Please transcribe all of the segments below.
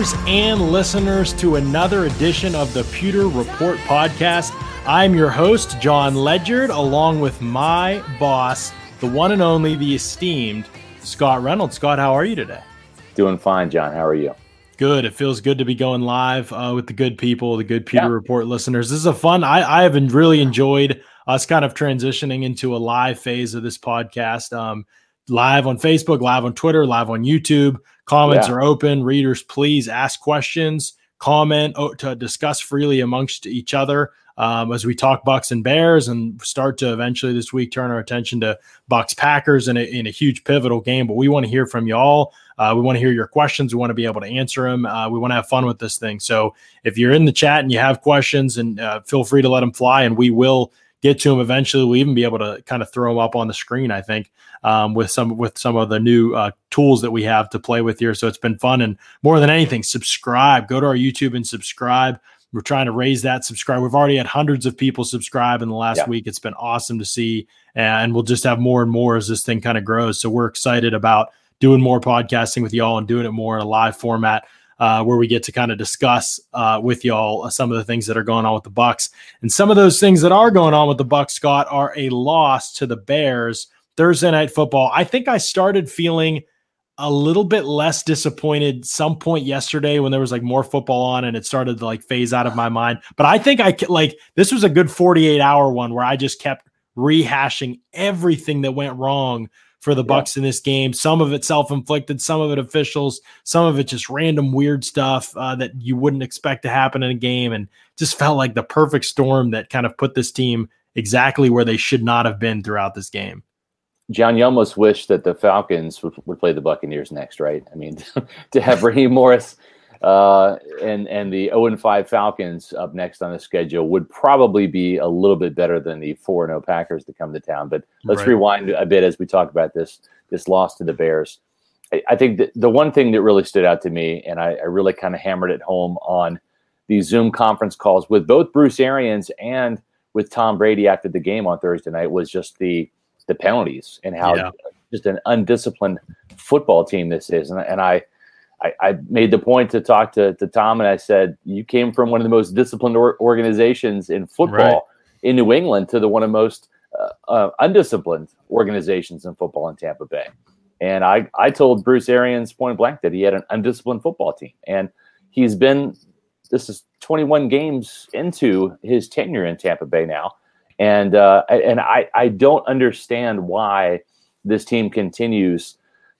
readers and listeners to another edition of the Pewter Report podcast. I'm your host, John Ledyard, along with my boss, the one and only, the esteemed Scott Reynolds. Scott, how are you today? Doing fine, John. How are you? Good. It feels good to be going live uh, with the good people, the good Pewter yeah. Report listeners. This is a fun. I, I have really enjoyed us kind of transitioning into a live phase of this podcast. Um, live on Facebook, live on Twitter, live on YouTube. Comments yeah. are open. Readers, please ask questions, comment oh, to discuss freely amongst each other um, as we talk Bucs and Bears and start to eventually this week turn our attention to Bucs Packers in a, in a huge pivotal game. But we want to hear from you all. Uh, we want to hear your questions. We want to be able to answer them. Uh, we want to have fun with this thing. So if you're in the chat and you have questions, and uh, feel free to let them fly, and we will get to them eventually. We'll even be able to kind of throw them up on the screen. I think um, with some with some of the new uh, tools that we have to play with here. So it's been fun, and more than anything, subscribe. Go to our YouTube and subscribe. We're trying to raise that subscribe. We've already had hundreds of people subscribe in the last yeah. week. It's been awesome to see, and we'll just have more and more as this thing kind of grows. So we're excited about doing more podcasting with y'all and doing it more in a live format uh, where we get to kind of discuss uh, with y'all uh, some of the things that are going on with the Bucs. And some of those things that are going on with the Bucs, Scott, are a loss to the Bears Thursday night football. I think I started feeling a little bit less disappointed some point yesterday when there was like more football on and it started to like phase out of my mind. But I think I like this was a good 48 hour one where I just kept rehashing everything that went wrong for the Bucs yeah. in this game. Some of it self-inflicted, some of it officials, some of it just random weird stuff uh, that you wouldn't expect to happen in a game, and just felt like the perfect storm that kind of put this team exactly where they should not have been throughout this game. John, you almost wish that the Falcons would, would play the Buccaneers next, right? I mean, to have Raheem Morris uh, and and the 0 and 5 Falcons up next on the schedule would probably be a little bit better than the 4 0 Packers to come to town. But let's right. rewind a bit as we talk about this this loss to the Bears. I, I think the one thing that really stood out to me, and I, I really kind of hammered it home on these Zoom conference calls with both Bruce Arians and with Tom Brady after the game on Thursday night, was just the the penalties and how yeah. just an undisciplined football team this is. And, and I I, I, made the point to talk to, to Tom and I said, you came from one of the most disciplined or- organizations in football right. in New England to the one of the most uh, uh, undisciplined organizations in football in Tampa Bay. And I, I told Bruce Arians point blank that he had an undisciplined football team. And he's been, this is 21 games into his tenure in Tampa Bay now. And, uh, and I, I don't understand why this team continues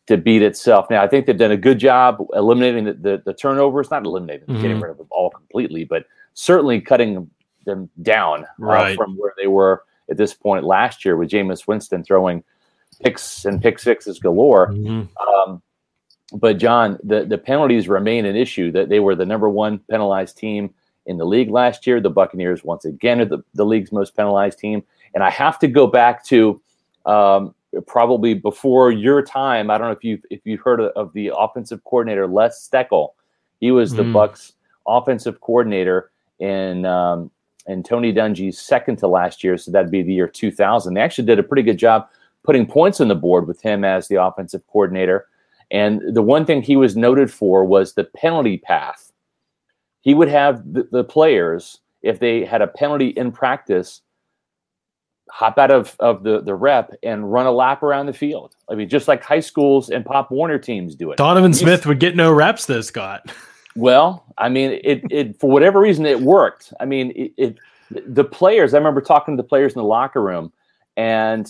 to beat itself. Now, I think they've done a good job eliminating the, the, the turnovers, not eliminating, mm-hmm. getting rid of them all completely, but certainly cutting them down uh, right. uh, from where they were at this point last year with Jameis Winston throwing picks and pick sixes galore. Mm-hmm. Um, but John, the, the penalties remain an issue. That they were the number one penalized team in the league last year. The Buccaneers once again are the, the league's most penalized team. And I have to go back to um, probably before your time. I don't know if you if you've heard of, of the offensive coordinator Les Steckel. He was the mm. Bucs offensive coordinator in um, in Tony Dungy's second to last year, so that'd be the year 2000. They actually did a pretty good job putting points on the board with him as the offensive coordinator. And the one thing he was noted for was the penalty path. He would have the, the players if they had a penalty in practice hop out of, of the, the rep and run a lap around the field. I mean, just like high schools and Pop Warner teams do it. Donovan Smith would get no reps, this Scott. Well, I mean, it, it for whatever reason, it worked. I mean, it, it the players, I remember talking to the players in the locker room and,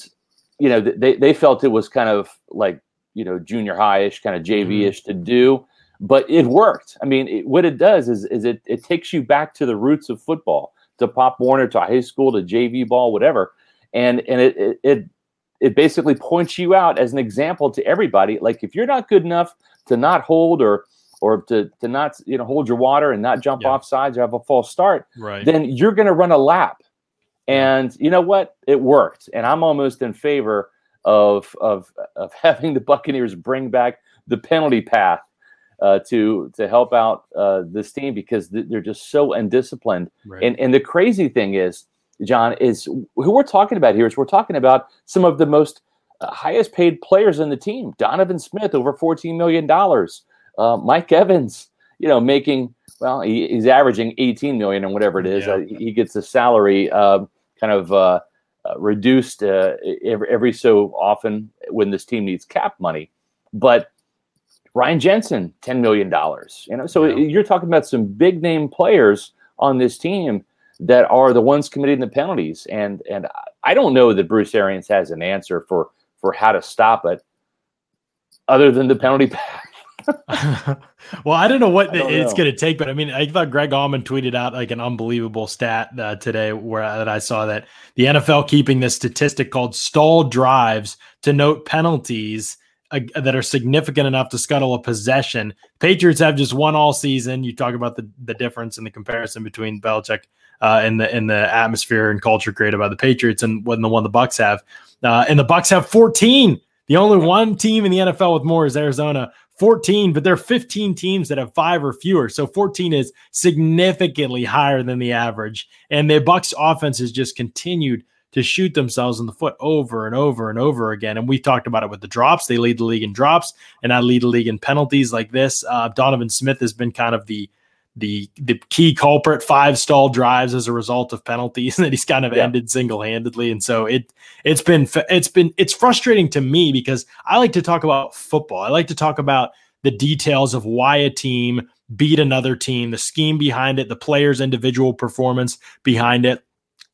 you know, they, they felt it was kind of like, you know, junior high-ish, kind of JV-ish mm-hmm. to do, but it worked. I mean, it, what it does is, is it, it takes you back to the roots of football, to Pop Warner, to high school, to JV ball, whatever and and it it it basically points you out as an example to everybody. Like if you're not good enough to not hold or or to to not you know hold your water and not jump yeah. off sides or have a false start, right. then you're going to run a lap. And you know what? It worked, and I'm almost in favor of of of having the Buccaneers bring back the penalty path uh, to to help out uh, this team because they're just so undisciplined. Right. And and the crazy thing is, John, is who we're talking about here is we're talking about some of the most uh, highest paid players in the team. Donovan Smith over $14 million. Uh, Mike Evans you know, making well, he, he's averaging 18 million or whatever it is. Yeah. Uh, he gets a salary uh, kind of uh, uh reduced uh, every, every so often when this team needs cap money. But Ryan Jensen, $10 million. You know, so yeah. you're talking about some big name players on this team that are the ones committing the penalties. And and I don't know that Bruce Arians has an answer for for how to stop it other than the penalty well, I don't know what don't it's going to take, but I mean, I thought Greg Auman tweeted out like an unbelievable stat uh, today where that I saw that the NFL keeping this statistic called stalled drives to note penalties that are significant enough to scuttle a possession. Patriots have just one all season. You talk about the the difference in the comparison between Belichick uh, and the in the atmosphere and culture created by the Patriots and when the one the Bucs have, uh, and the Bucs have 14. The only one team in the NFL with more is Arizona, 14, but there are 15 teams that have five or fewer. So 14 is significantly higher than the average. And the Bucs offense has just continued to shoot themselves in the foot over and over and over again. And we talked about it with the drops. They lead the league in drops, and I lead the league in penalties like this. Uh, Donovan Smith has been kind of the the the key culprit five stall drives as a result of penalties that he's kind of yeah. ended single-handedly and so it it's been it's been it's frustrating to me because I like to talk about football I like to talk about the details of why a team beat another team the scheme behind it the players individual performance behind it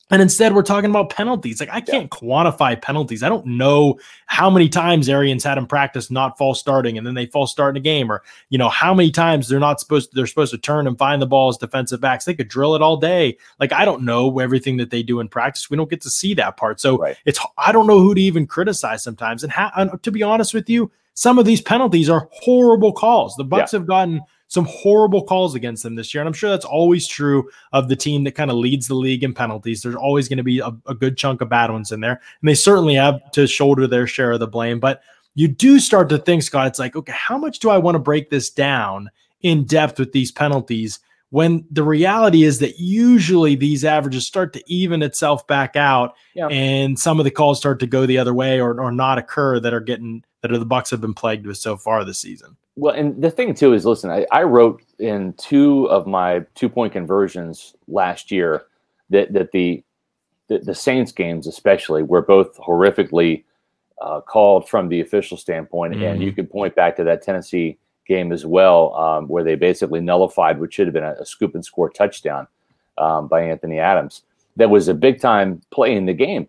and instead, we're talking about penalties. Like I can't yeah. quantify penalties. I don't know how many times Arians had him practice not false starting, and then they false start in a game, or you know how many times they're not supposed to, they're supposed to turn and find the ball as defensive backs. They could drill it all day. Like I don't know everything that they do in practice. We don't get to see that part, so right. it's I don't know who to even criticize sometimes. And, and to be honest with you, some of these penalties are horrible calls. The Bucs yeah. have gotten some horrible calls against them this year. And I'm sure that's always true of the team that kind of leads the league in penalties. There's always going to be a, a, good chunk of bad ones in there. And they certainly have to shoulder their share of the blame. But you do start to think, Scott, it's like, okay, how much do I want to break this down in depth with these penalties? When the reality is that usually these averages start to even itself back out, yeah. and some of the calls start to go the other way or, or not occur that are getting that are the Bucs have been plagued with so far this season. Well, and the thing too is, listen, I, I wrote in two of my two point conversions last year that that the the, the Saints games, especially, were both horrifically uh, called from the official standpoint, mm. and you mm-hmm. can point back to that Tennessee game as well, um, where they basically nullified what should have been a, a scoop and score touchdown um, by Anthony Adams. That was a big time play in the game.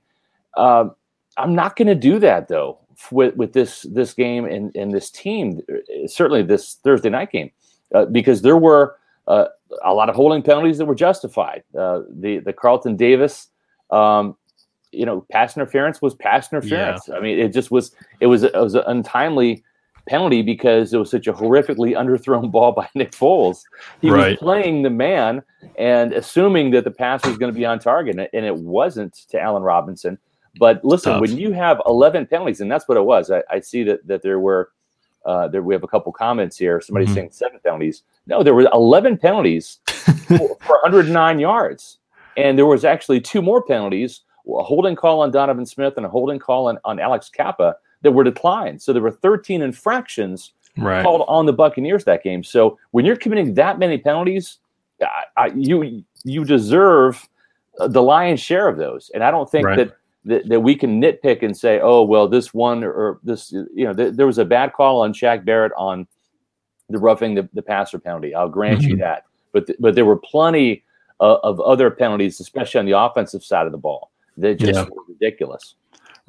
Uh, I'm not going to do that though with with this this game and and this team, certainly this Thursday night game, uh, because there were uh, a lot of holding penalties that were justified. Uh, the the Carlton Davis, um, you know, pass interference was pass interference. Yeah. I mean, it just was it was it was an untimely penalty because it was such a horrifically underthrown ball by Nick Foles. He right. was playing the man and assuming that the pass was going to be on target, and it wasn't to Allen Robinson. But listen, Tough. when you have 11 penalties, and that's what it was, I, I see that that there were uh, there we have a couple comments here. Somebody mm-hmm. saying seven penalties. No, there were 11 penalties for, for 109 yards, and there was actually two more penalties: a holding call on Donovan Smith and a holding call on, on Alex Cappa that were declined. So there were 13 infractions right. called on the Buccaneers that game. So when you're committing that many penalties, I, I, you you deserve the lion's share of those. And I don't think right. that that, that we can nitpick and say, oh, well, this one or this, you know, th- there was a bad call on Shaq Barrett on the roughing the, the passer penalty. I'll grant mm-hmm. you that. But, th- but there were plenty uh, of other penalties, especially on the offensive side of the ball, that just yeah. were ridiculous.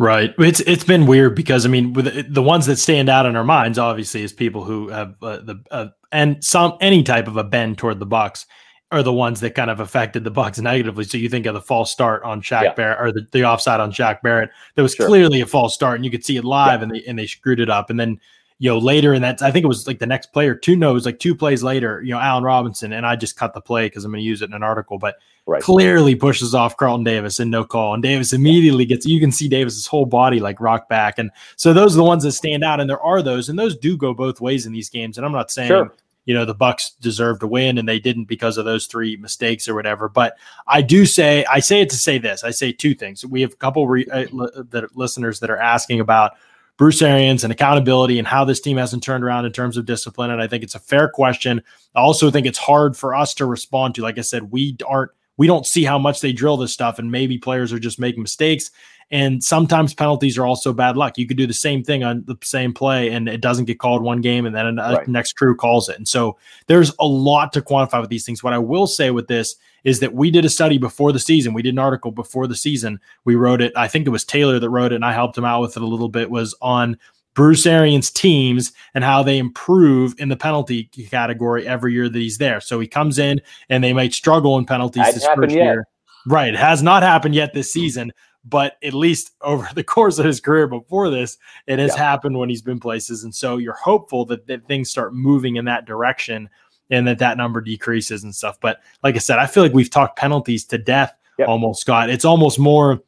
Right. It's it's been weird because I mean, with the ones that stand out in our minds, obviously, is people who have uh, the uh, and some any type of a bend toward the Bucs are the ones that kind of affected the Bucs negatively. So you think of the false start on Shaq yeah. Barrett or the, the offside on Shaq Barrett. That was sure. clearly a false start, and you could see it live, yeah. and they and they screwed it up. And then you know later in that, I think it was like the next player, two knows like two plays later, you know Allen Robinson, and I just cut the play because I'm going to use it in an article, but right. clearly pushes off Carlton Davis and no call, and Davis immediately gets. You can see Davis's whole body like rock back, and so those are the ones that stand out, and there are those, and those do go both ways in these games. And I'm not saying. Sure you know the Bucs deserve to win and they didn't because of those three mistakes or whatever. But I do say I say it to say this. I say two things. We have a couple re, uh, that listeners that are asking about Bruce Arians and accountability and how this team hasn't turned around in terms of discipline. And I think it's a fair question. I also think it's hard for us to respond to. Like I said, we aren't we don't see how much they drill this stuff, and maybe players are just making mistakes. And sometimes penalties are also bad luck. You could do the same thing on the same play and it doesn't get called one game and then the uh, right. next crew calls it. And so there's a lot to quantify with these things. What I will say with this is that we did a study before the season. We did an article before the season. We wrote it. I think it was Taylor that wrote it and I helped him out with it a little bit was on Bruce Arians teams and how they improve in the penalty category every year that he's there. So he comes in and they might struggle in penalties this first yet. year. Right. It has not happened yet this season, but at least over the course of his career before this, it has yeah. happened when he's been places. And so you're hopeful that, that things start moving in that direction and that that number decreases and stuff. But like I said, I feel like we've talked penalties to death yep. almost, Scott. It's almost more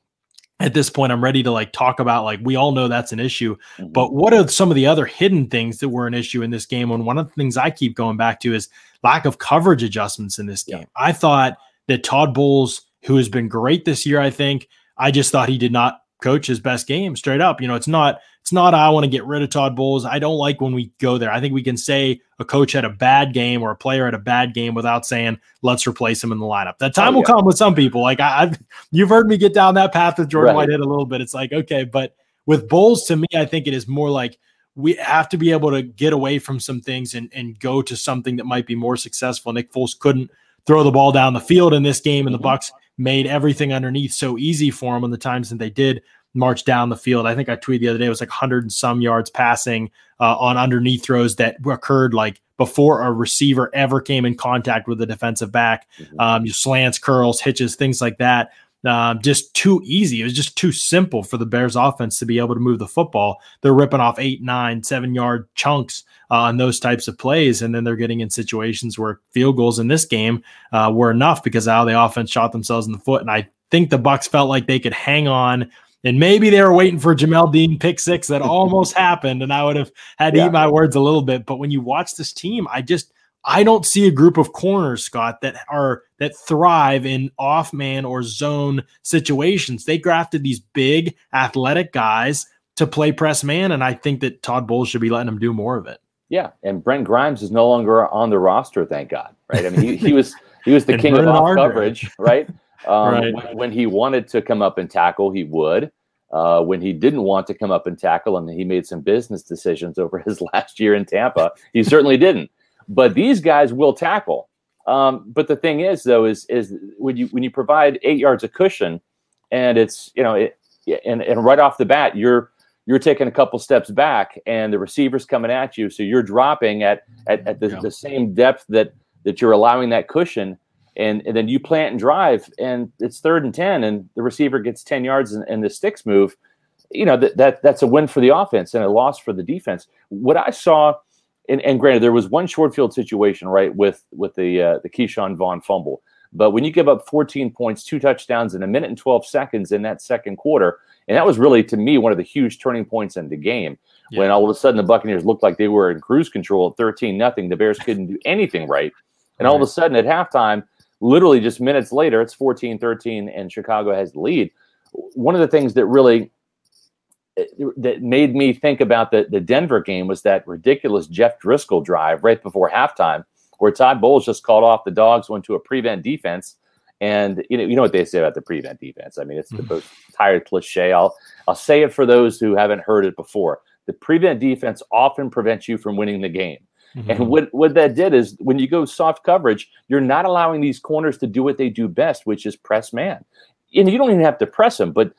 at this point i'm ready to like talk about like we all know that's an issue mm-hmm. but what are some of the other hidden things that were an issue in this game and one of the things i keep going back to is lack of coverage adjustments in this game yeah. i thought that todd bowles who has been great this year i think I just thought he did not coach his best game straight up. You know, it's not it's not I want to get rid of Todd Bowles. I don't like when we go there. I think we can say a coach had a bad game or a player had a bad game without saying let's replace him in the lineup. That time oh, will come with some people. Like I, have you've heard me get down that path with Jordan right. Whitehead a little bit. It's like okay, but with Bowles, to me, I think it is more like we have to be able to get away from some things and and go to something that might be more successful. Nick Foles couldn't throw the ball down the field in this game, and the mm-hmm. Made everything underneath so easy for them on the times that they did march down the field. I think I tweeted the other day it was like 100 and some yards passing uh, on underneath throws that occurred like before a receiver ever came in contact with the defensive back. Mm-hmm. Um, you slants, curls, hitches, things like that. Um, just too easy. It was just too simple for the Bears offense to be able to move the football. They're ripping off eight, nine, seven yard chunks uh, on those types of plays. And then they're getting in situations where field goals in this game uh, were enough because how the offense shot themselves in the foot. And I think the Bucs felt like they could hang on. And maybe they were waiting for Jamel Dean pick six that almost happened, and I would have had to yeah. eat my words a little bit. But when you watch this team, I just I don't see a group of corners, Scott, that are that thrive in off man or zone situations. They grafted these big athletic guys to play press man, and I think that Todd Bowles should be letting them do more of it. Yeah, and Brent Grimes is no longer on the roster, thank God. Right? I mean, he, he was he was the king of off coverage, right? Um, right. When, when, he wanted to come up and tackle, he would. Uh, when he didn't want to come up and tackle, and he made some business decisions over his last year in Tampa, he certainly didn't but these guys will tackle. Um, but the thing is, though, is is when you when you provide eight yards of cushion, and it's you know, it, and and right off the bat, you're you're taking a couple steps back, and the receiver's coming at you, so you're dropping at at, at the, yeah. the same depth that that you're allowing that cushion, and, and then you plant and drive, and it's third and ten, and the receiver gets ten yards, and, and the sticks move. You know that that that's a win for the offense and a loss for the defense. What I saw and, and granted, there was one short field situation, right, with with the uh, the Ke'Shawn Vaughn fumble. But when you give up 14 points, two touchdowns in a minute and 12 seconds in that second quarter, and that was really to me one of the huge turning points in the game. Yeah. When all of a sudden the Buccaneers looked like they were in cruise control at 13 nothing, the Bears couldn't do anything right. And all of a sudden at halftime, literally just minutes later, it's 14-13 and Chicago has the lead. One of the things that really that made me think about the, the Denver game was that ridiculous Jeff Driskel drive right before halftime, where Todd Bowles just called off the dogs, went to a prevent defense. And you know, you know what they say about the prevent defense. I mean, it's the most tired cliche. I'll I'll say it for those who haven't heard it before. The prevent defense often prevents you from winning the game. Mm-hmm. And what, what that did is when you go soft coverage, you're not allowing these corners to do what they do best, which is press man. And you don't even have to press them, but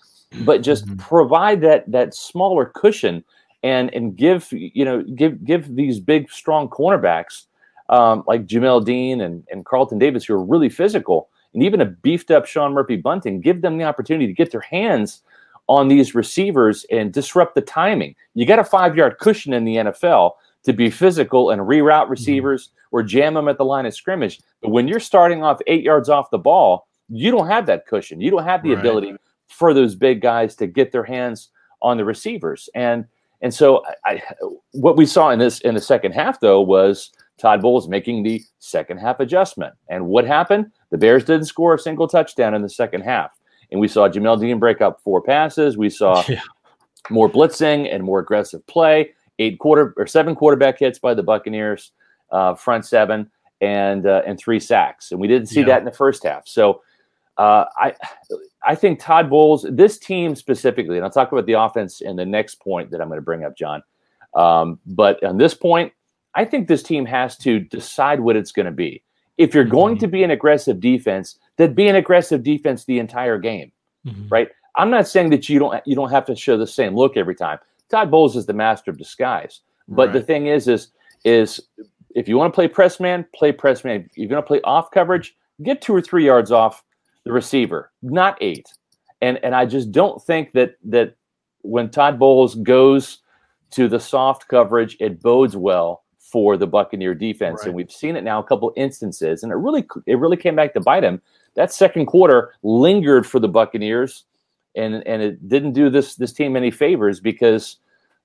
but just mm-hmm. provide that that smaller cushion and and give you know give give these big strong cornerbacks um, like Jamel Dean and, and Carlton Davis who are really physical and even a beefed up Sean Murphy Bunting give them the opportunity to get their hands on these receivers and disrupt the timing. You got a five yard cushion in the NFL to be physical and reroute mm-hmm. receivers mm-hmm. or jam them at the line of scrimmage. But when you're starting off eight yards off the ball, you don't have that cushion. You don't have the right. ability for those big guys to get their hands on the receivers. And and so I, what we saw in this in the second half though was Todd Bowles making the second half adjustment. And what happened? The Bears didn't score a single touchdown in the second half. And we saw Jamel Dean break up four passes. We saw yeah. more blitzing and more aggressive play. Eight quarter or seven quarterback hits by the Buccaneers, uh, front seven, and uh, and three sacks, and we didn't see yeah. that in the first half. So uh, I I think Todd Bowles, this team specifically, and I'll talk about the offense in the next point that I'm going to bring up, John. Um, but on this point, I think this team has to decide what it's going to be. If you're going mm-hmm. to be an aggressive defense, then be an aggressive defense the entire game, mm-hmm. right? I'm not saying that you don't you don't have to show the same look every time. Todd Bowles is the master of disguise. But right. the thing is, is is if you want to play press man, play press man. If you're going to play off coverage, get two or three yards off the receiver, not eight. And and I just don't think that that when Todd Bowles goes to the soft coverage, it bodes well for the Buccaneer defense. Right. And we've seen it now a couple instances, and it really it really came back to bite him. That second quarter lingered for the Buccaneers, and and it didn't do this this team any favors because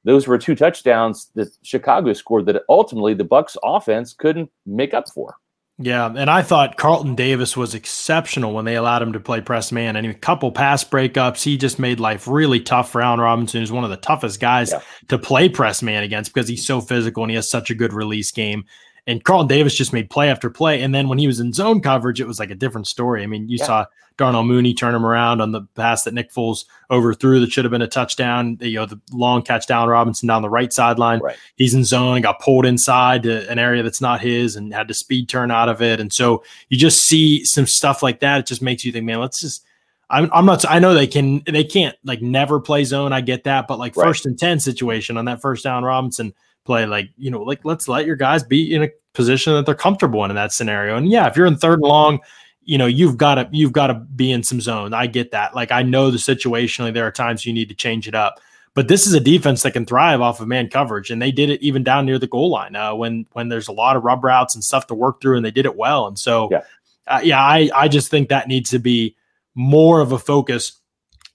those were two touchdowns that Chicago scored that ultimately the Bucs offense couldn't make up for. Yeah, and I thought Carlton Davis was exceptional when they allowed him to play press man. And a couple pass breakups, he just made life really tough for Allen Robinson, who's one of the toughest guys yeah. to play press man against because he's so physical and he has such a good release game. And Carl Davis just made play after play. And then when he was in zone coverage, it was like a different story. I mean, you yeah. saw Darnell Mooney turn him around on the pass that Nick Foles overthrew that should have been a touchdown. You know, the long catch down Robinson down the right sideline. Right. He's in zone and got pulled inside to an area that's not his and had to speed turn out of it. And so you just see some stuff like that. It just makes you think, man, let's just I'm, I'm not. I know they can. They can't like never play zone. I get that, but like right. first and ten situation on that first down Robinson play, like you know, like let's let your guys be in a position that they're comfortable in in that scenario. And yeah, if you're in third and long, you know you've got to you've got to be in some zone. I get that. Like I know the situationally there are times you need to change it up. But this is a defense that can thrive off of man coverage, and they did it even down near the goal line uh, when when there's a lot of rub routes and stuff to work through, and they did it well. And so, yeah, uh, yeah I I just think that needs to be more of a focus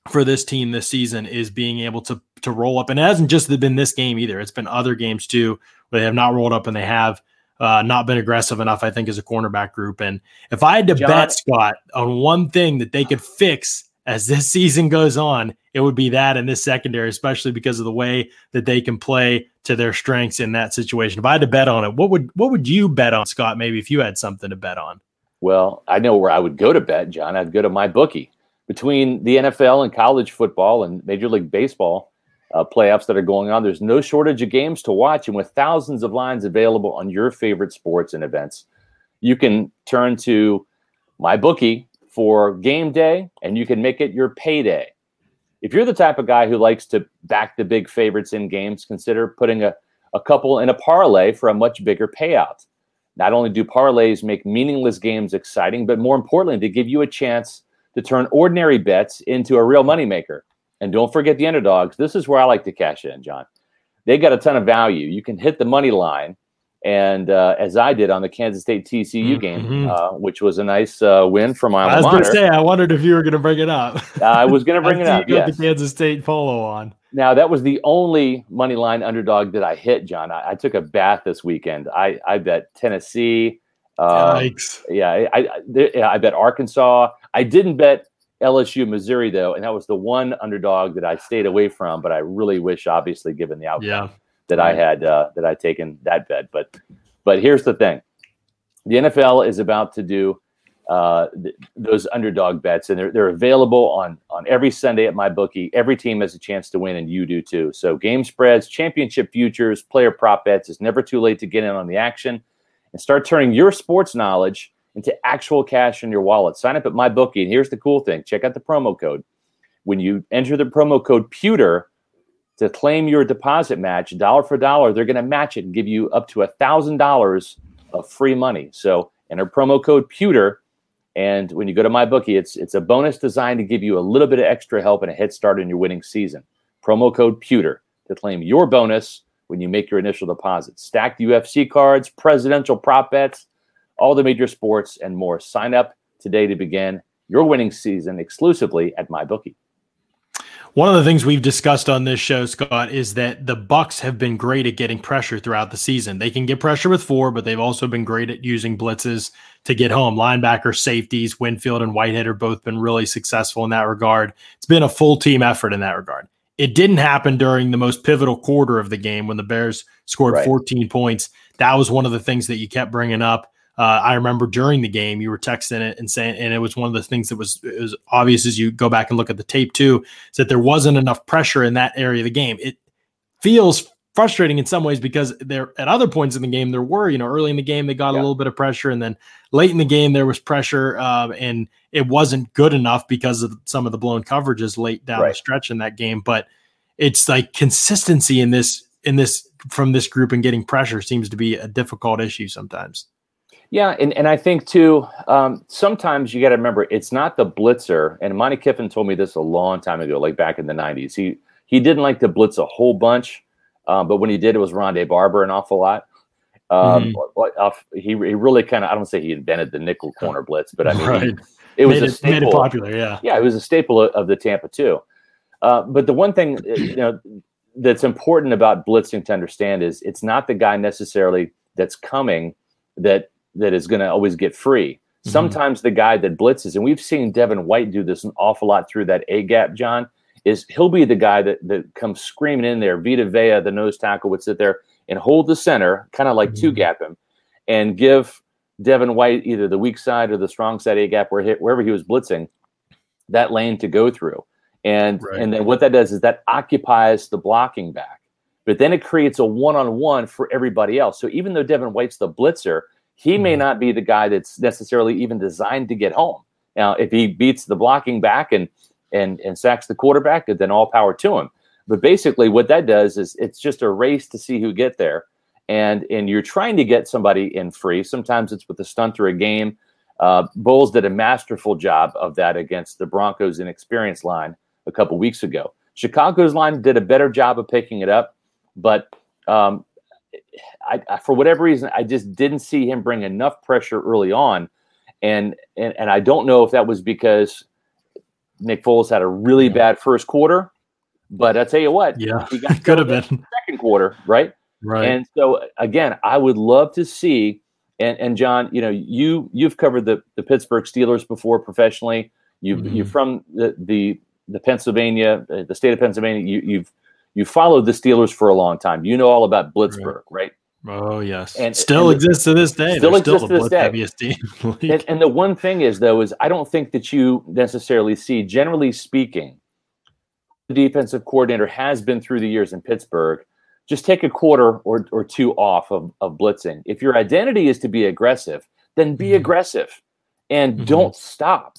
for this team this season is being able to to roll up, and it hasn't just been this game either. It's been other games too where they have not rolled up and they have uh, not been aggressive enough, I think, as a cornerback group. And if I had to John, bet, Scott, on one thing that they could fix as this season goes on, it would be that in this secondary, especially because of the way that they can play to their strengths in that situation. If I had to bet on it, what would what would you bet on, Scott? Maybe if you had something to bet on. Well, I know where I would go to bet, John. I'd go to my bookie. Between the NFL and college football and Major League Baseball, uh, playoffs that are going on. There's no shortage of games to watch, and with thousands of lines available on your favorite sports and events, you can turn to my bookie for game day, and you can make it your payday. If you're the type of guy who likes to back the big favorites in games, consider putting a, a couple in a parlay for a much bigger payout. Not only do parlays make meaningless games exciting, but more importantly, they give you a chance to turn ordinary bets into a real moneymaker. And don't forget the underdogs. This is where I like to cash in, John. They got a ton of value. You can hit the money line, and uh, as I did on the Kansas State TCU mm-hmm. game, uh, which was a nice uh, win for my. I was going to say, I wondered if you were going to bring it up. I was going to bring it up. You yes. the Kansas State follow on. Now that was the only money line underdog that I hit, John. I, I took a bath this weekend. I I bet Tennessee. Uh, Yikes. Yeah, I, I, I bet Arkansas. I didn't bet LSU, Missouri, though, and that was the one underdog that I stayed away from. But I really wish, obviously, given the outcome, yeah. that I had uh, that I taken that bet. But but here's the thing: the NFL is about to do uh, th- those underdog bets, and they're they're available on on every Sunday at my bookie. Every team has a chance to win, and you do too. So game spreads, championship futures, player prop bets. It's never too late to get in on the action and start turning your sports knowledge into actual cash in your wallet. Sign up at MyBookie. And here's the cool thing check out the promo code. When you enter the promo code Pewter to claim your deposit match, dollar for dollar, they're going to match it and give you up to a $1,000 of free money. So enter promo code Pewter. And when you go to MyBookie, it's, it's a bonus designed to give you a little bit of extra help and a head start in your winning season. Promo code Pewter to claim your bonus when you make your initial deposit. Stacked UFC cards, presidential prop bets all the major sports, and more. Sign up today to begin your winning season exclusively at MyBookie. One of the things we've discussed on this show, Scott, is that the Bucs have been great at getting pressure throughout the season. They can get pressure with four, but they've also been great at using blitzes to get home. Linebacker, safeties, Winfield and Whitehead have both been really successful in that regard. It's been a full team effort in that regard. It didn't happen during the most pivotal quarter of the game when the Bears scored right. 14 points. That was one of the things that you kept bringing up. Uh, I remember during the game you were texting it and saying, and it was one of the things that was, was obvious as you go back and look at the tape too, is that there wasn't enough pressure in that area of the game. It feels frustrating in some ways because there at other points in the game there were you know early in the game they got yeah. a little bit of pressure and then late in the game there was pressure um, and it wasn't good enough because of some of the blown coverages late down right. the stretch in that game but it's like consistency in this in this from this group and getting pressure seems to be a difficult issue sometimes yeah, and, and I think too, um, sometimes you got to remember it's not the blitzer. And Monte Kiffin told me this a long time ago, like back in the '90s. He he didn't like to blitz a whole bunch, um, but when he did, it was Rondé Barber an awful lot. Um, mm-hmm. he, he really kind of I don't say he invented the nickel corner blitz, but I mean right. he, it was made a it, staple. It popular, yeah. Yeah, it was a staple of, of the Tampa too. Uh, but the one thing uh, you know that's important about blitzing to understand is it's not the guy necessarily that's coming that that is going to always get free. Mm-hmm. Sometimes the guy that blitzes, and we've seen Devin White do this an awful lot through that A gap, John is he'll be the guy that, that comes screaming in there. Vita Vea, the nose tackle, would sit there and hold the center, kind of like mm-hmm. two gap him, and give Devin White either the weak side or the strong side A gap where wherever he was blitzing that lane to go through. And right. and then what that does is that occupies the blocking back. But then it creates a one-on-one for everybody else. So even though Devin White's the blitzer, he mm-hmm. may not be the guy that's necessarily even designed to get home. Now, if he beats the blocking back and and and sacks the quarterback, then all power to him. But basically, what that does is it's just a race to see who get there, and and you're trying to get somebody in free. Sometimes it's with a stunt or a game. Uh, Bowles did a masterful job of that against the Broncos' inexperienced line a couple weeks ago. Chicago's line did a better job of picking it up, but um, I, I, for whatever reason, I just didn't see him bring enough pressure early on, and and and I don't know if that was because Nick Foles had a really bad first quarter, but I tell you what, yeah, he got could have been second quarter, right? Right. And so again, I would love to see. And, and John, you know, you you've covered the, the Pittsburgh Steelers before professionally. You mm-hmm. you're from the, the the Pennsylvania, uh, the state of Pennsylvania. You, you've you followed the Steelers for a long time. You know all about Blitzburgh, right? right? Oh yes, and still and exists the, to this day. Still They're exists still to this day. And, and, the one thing is though is I don't think that you necessarily see, generally speaking, the defensive coordinator has been through the years in Pittsburgh. Just take a quarter or, or two off of, of blitzing. If your identity is to be aggressive, then be mm-hmm. aggressive and mm-hmm. don't stop.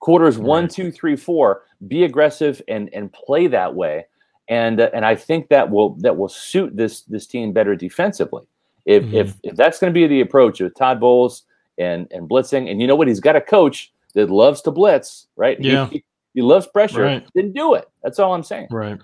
Quarters right. one, two, three, four. Be aggressive and and play that way and uh, and I think that will that will suit this this team better defensively. If mm-hmm. if if that's going to be the approach of Todd Bowles and and blitzing, and you know what, he's got a coach that loves to blitz, right? Yeah, he, he loves pressure. Right. Then do it. That's all I'm saying. Right.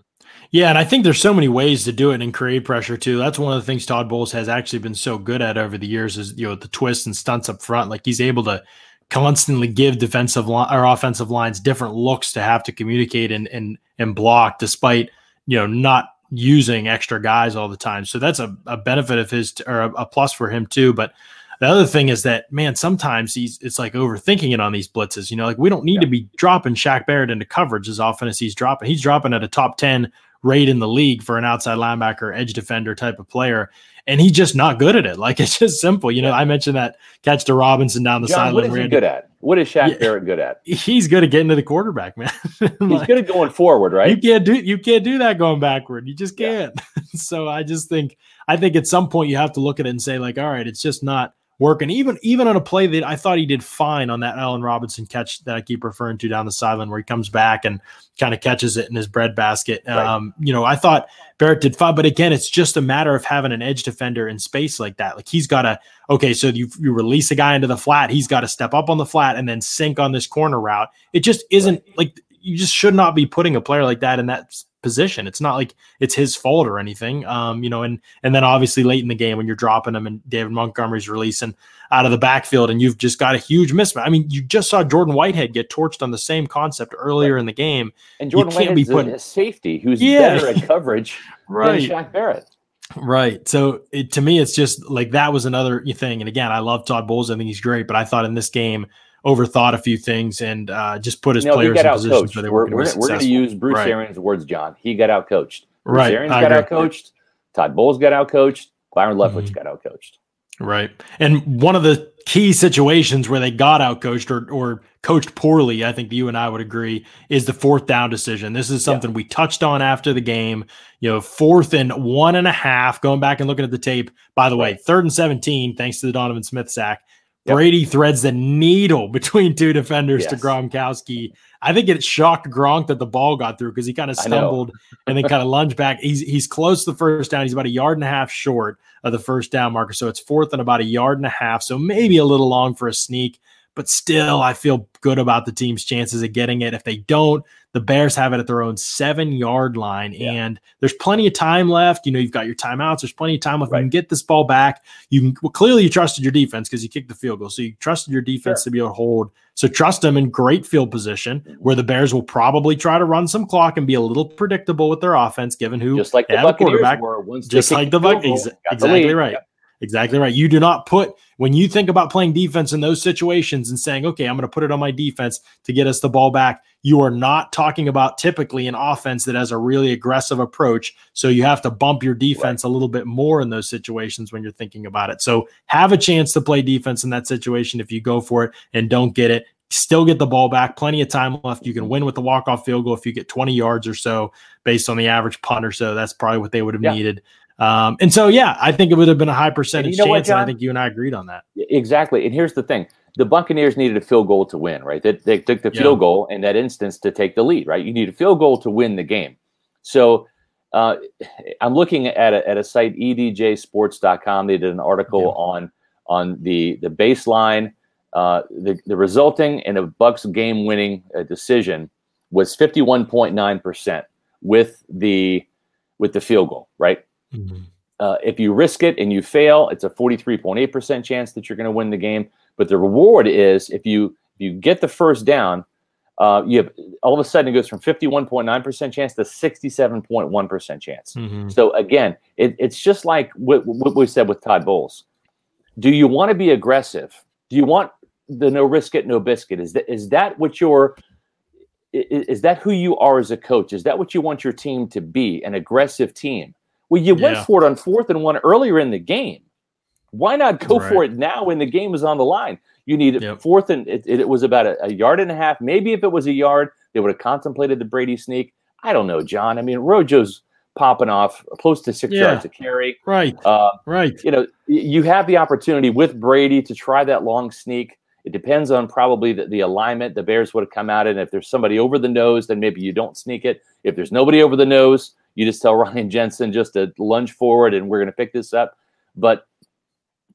Yeah, and I think there's so many ways to do it and create pressure too. That's one of the things Todd Bowles has actually been so good at over the years is you know the twists and stunts up front. Like he's able to constantly give defensive line or offensive lines different looks to have to communicate and and and block despite you know, not using extra guys all the time. So that's a, a benefit of his t- or a, a, plus for him too. But the other thing is that man, sometimes he's it's like overthinking it on these blitzes. You know, like we don't need yeah. to be dropping Shaq Barrett into coverage as often as he's dropping. He's dropping at a top 10 rate in the league for an outside linebacker, edge defender type of player. And he's just not good at it. Like it's just simple. You know, I mentioned that catch to Robinson down the sideline. What is he good at? What is Shaq yeah, Barrett good at? He's good at getting to the quarterback, man. like, he's good at going forward, right? You can't do you can't do that going backward. You just can't. Yeah. so I just think I think at some point you have to look at it and say like, all right, it's just not working. Even even on a play that I thought he did fine on that Allen Robinson catch that I keep referring to down the sideline where he comes back and kind of catches it in his bread basket. Right. Um, you know, I thought Barrett did fine, but again, it's just a matter of having an edge defender in space like that. Like he's got to okay, so you you release a guy into the flat, he's got to step up on the flat and then sink on this corner route. It just isn't right. like you just should not be putting a player like that in that position. It's not like it's his fault or anything. Um, you know, and and then obviously late in the game when you're dropping him and David Montgomery's releasing out of the backfield and you've just got a huge mismatch. I mean, you just saw Jordan Whitehead get torched on the same concept earlier right. in the game. And Jordan Whitehead be putting, a safety who's yeah. better at coverage right. than Shaq Barrett. Right. So it, to me, it's just like that was another thing. And again, I love Todd Bowles. I think he's great, but I thought in this game overthought a few things and uh, just put his no, players in positions where they were we're, we're going to use Bruce right. Arians' words, John. He got out coached. Bruce right. Arians got out coached. Todd Bowles got out coached. Byron Leftwich mm-hmm. got out coached. Right. And one of the key situations where they got out coached or, or coached poorly, I think you and I would agree, is the fourth down decision. This is something yeah. we touched on after the game. You know, fourth and one and a half, going back and looking at the tape. By the way, third and 17, thanks to the Donovan Smith sack. Yep. Brady threads the needle between two defenders yes. to Gronkowski. I think it shocked Gronk that the ball got through because he kind of stumbled and then kind of lunged back. He's he's close to the first down. He's about a yard and a half short of the first down marker. So it's fourth and about a yard and a half. So maybe a little long for a sneak, but still I feel good about the team's chances of getting it. If they don't, the Bears have it at their own seven yard line, yeah. and there's plenty of time left. You know, you've got your timeouts. There's plenty of time left. Right. You can get this ball back. You can well, clearly you trusted your defense because you kicked the field goal, so you trusted your defense sure. to be able to hold. So trust them in great field position, where the Bears will probably try to run some clock and be a little predictable with their offense, given who just like the quarterback, were just like the Buccaneers. Exactly the right. Yep. Exactly right. You do not put when you think about playing defense in those situations and saying, "Okay, I'm going to put it on my defense to get us the ball back." You are not talking about typically an offense that has a really aggressive approach, so you have to bump your defense right. a little bit more in those situations when you're thinking about it. So, have a chance to play defense in that situation if you go for it and don't get it. Still get the ball back. Plenty of time left. You can win with the walk-off field goal if you get 20 yards or so based on the average punt or so. That's probably what they would have yeah. needed. Um, and so, yeah, I think it would have been a high percentage you know chance. What, and I think you and I agreed on that. Exactly. And here's the thing the Buccaneers needed a field goal to win, right? They, they took the field yeah. goal in that instance to take the lead, right? You need a field goal to win the game. So uh, I'm looking at a, at a site, edjsports.com. They did an article yeah. on on the, the baseline. Uh, the, the resulting in a Bucs game winning uh, decision was 51.9% with the with the field goal, right? Mm-hmm. Uh, if you risk it and you fail, it's a 43.8% chance that you're going to win the game. But the reward is if you if you get the first down, uh, you have all of a sudden it goes from 51.9% chance to 67.1% chance. Mm-hmm. So again, it, it's just like what, what we said with Todd Bowles. Do you want to be aggressive? Do you want the no risk it, no biscuit? Is that is that what your is, is that who you are as a coach? Is that what you want your team to be? An aggressive team? Well, you yeah. went for it on fourth and one earlier in the game. Why not go right. for it now when the game is on the line? You need yep. fourth and it, it, was about a, a, yard and a half. Maybe if it was a yard, they would have contemplated the Brady sneak. I don't know, John. I mean, Rojo's popping off close to six yeah. yards to carry. Right. Uh, right. You know, you have the opportunity with Brady to try that long sneak. It depends on probably the, the alignment. The Bears would have come out, and if there's somebody over the nose, then maybe you don't sneak it. If there's nobody over the nose, you just tell Ryan Jensen just to lunge forward and we're going to pick this up. But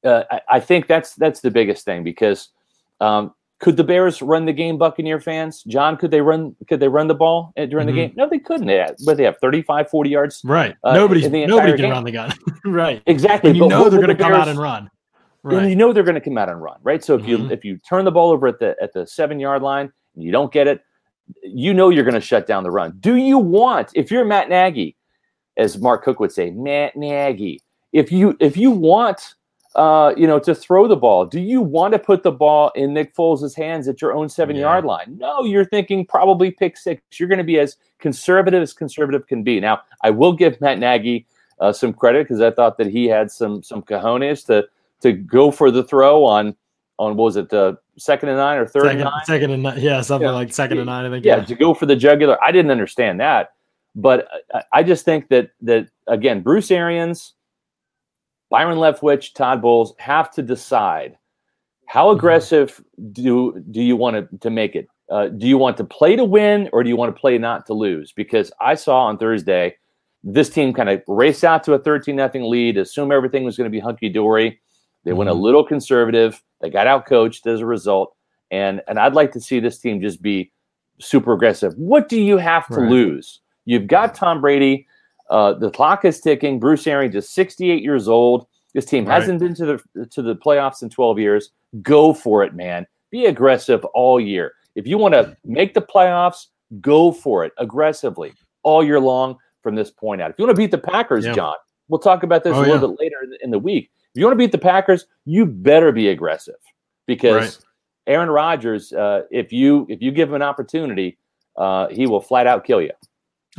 uh, I, I, think that's that's the biggest thing because um, could the Bears run the game, Buccaneer fans? John, could they run? Could they run the ball during mm-hmm. the game? No, they couldn't. They but they have 35, 40 yards. Right. Uh, nobody nobody can game. run the gun. right. Exactly. And you but know they're going to the come out and run. Right. And you know they're going to come out and run. Right. So if mm-hmm. you if you turn the ball over at the at the seven yard line and you don't get it, you know you're going to shut down the run. Do you want if you're Matt Nagy? as Mark Cook would say, Matt Nagy. If you if you want uh, you know, to throw the ball. Do you want to put the ball in Nick Foles' hands at your own seven yeah. yard line? No, you're thinking probably pick six. You're going to be as conservative as conservative can be. Now, I will give Matt Nagy uh, some credit because I thought that he had some some cojones to to go for the throw on on what was it uh, second and nine or third second, and nine? Second and nine, yeah, something yeah. like second and nine. I think. Yeah, yeah, to go for the jugular. I didn't understand that. But I just think that that again, Bruce Arians, Byron Leftwich, Todd Bowles have to decide how mm-hmm. aggressive do do you want to, to make it. Uh, do you want to play to win or do you want to play not to lose? Because I saw on Thursday this team kind of race out to a 13 nothing lead, assume everything was going to be hunky dory. They mm-hmm. went a mm-hmm. little conservative. They got out coached as a result. And and I'd like to see this team just be super aggressive. What do you have to right. lose? You've got Tom Brady. Uh, the clock is ticking. Bruce Arians is 68 years old. This team right. hasn't been to the to the playoffs in 12 years. Go for it, man. Be aggressive all year. If you want to make the playoffs, go for it aggressively all year long from this point out. If you want to beat the Packers, yeah. John, we'll talk about this oh, a little yeah. bit later in the, in the, week. If you want to beat the Packers, you better be aggressive because right. Aaron Rodgers, uh, if you if you give him an opportunity, uh, he will flat out kill you.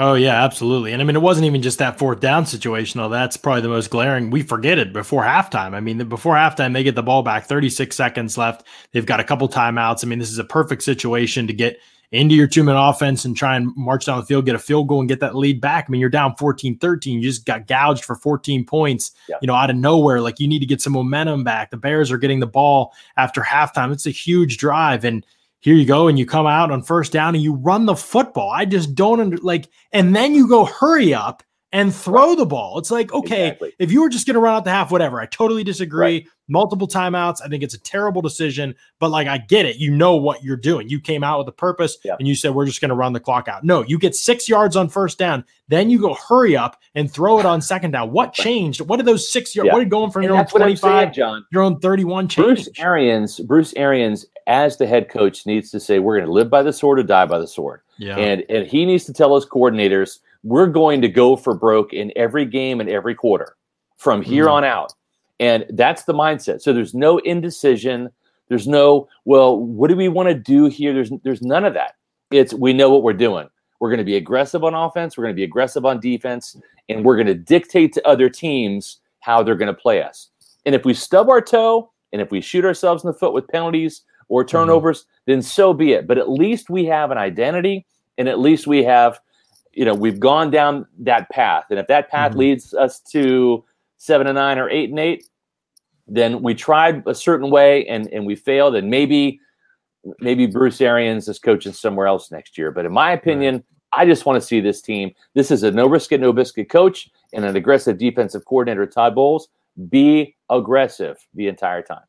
Oh yeah, absolutely. And I mean, it wasn't even just that fourth down situation. Though that's probably the most glaring. We forget it before halftime. I mean, before halftime, they get the ball back, 36 seconds left. They've got a couple timeouts. I mean, this is a perfect situation to get into your two minute offense and try and march down the field, get a field goal, and get that lead back. I mean, you're down 14 13. You just got gouged for 14 points, yeah. you know, out of nowhere. Like, you need to get some momentum back. The Bears are getting the ball after halftime. It's a huge drive. And here you go and you come out on first down and you run the football. I just don't under, like, and then you go hurry up and throw the ball. It's like, okay, exactly. if you were just going to run out the half, whatever. I totally disagree. Right. Multiple timeouts. I think it's a terrible decision, but like, I get it. You know what you're doing. You came out with a purpose and you said, we're just going to run the clock out. No, you get six yards on first down. Then you go hurry up and throw it on second down. What changed? What did those six yards, yeah. what did going from and your own 25, saying, John, your own 31 change? Bruce Arians, Bruce Arians, as the head coach, needs to say, we're going to live by the sword or die by the sword. Yeah. And, and he needs to tell his coordinators, we're going to go for broke in every game and every quarter from here mm. on out. And that's the mindset. So there's no indecision. There's no, well, what do we want to do here? There's there's none of that. It's we know what we're doing. We're going to be aggressive on offense, we're going to be aggressive on defense, and we're going to dictate to other teams how they're going to play us. And if we stub our toe and if we shoot ourselves in the foot with penalties or mm-hmm. turnovers, mm-hmm. then so be it. But at least we have an identity and at least we have you know we've gone down that path and if that path mm-hmm. leads us to seven and nine or eight and eight then we tried a certain way and and we failed and maybe maybe bruce arians is coaching somewhere else next year but in my opinion right. i just want to see this team this is a no risk it no biscuit coach and an aggressive defensive coordinator todd bowles be aggressive the entire time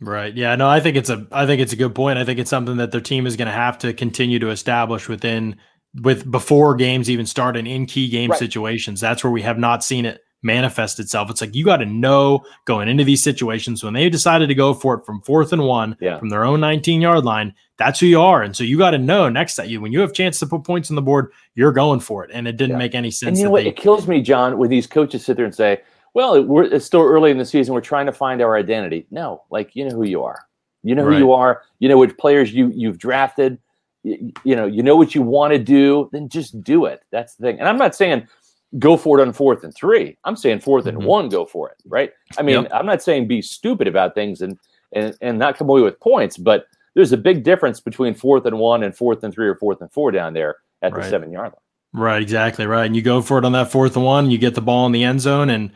Right. Yeah. No, I think it's a I think it's a good point. I think it's something that their team is going to have to continue to establish within with before games even start and in key game right. situations. That's where we have not seen it manifest itself. It's like you got to know going into these situations when they decided to go for it from fourth and one yeah. from their own 19 yard line. That's who you are, and so you got to know next that you when you have chance to put points on the board, you're going for it. And it didn't yeah. make any sense. And you know what? They, it kills me, John, when these coaches sit there and say, "Well, it's still early in the season. We're trying to find our identity." No, like you know who you are. You know who right. you are. You know which players you you've drafted you, you know, you know what you want to do, then just do it. That's the thing. And I'm not saying go for it on fourth and three. I'm saying 4th and mm-hmm. one, go for it. Right. I mean, yep. I'm not saying be stupid about things and, and, and not come away with points, but there's a big difference between fourth and one and fourth and three or fourth and four down there at right. the seven yard line. Right, exactly right. And you go for it on that fourth and one, you get the ball in the end zone, and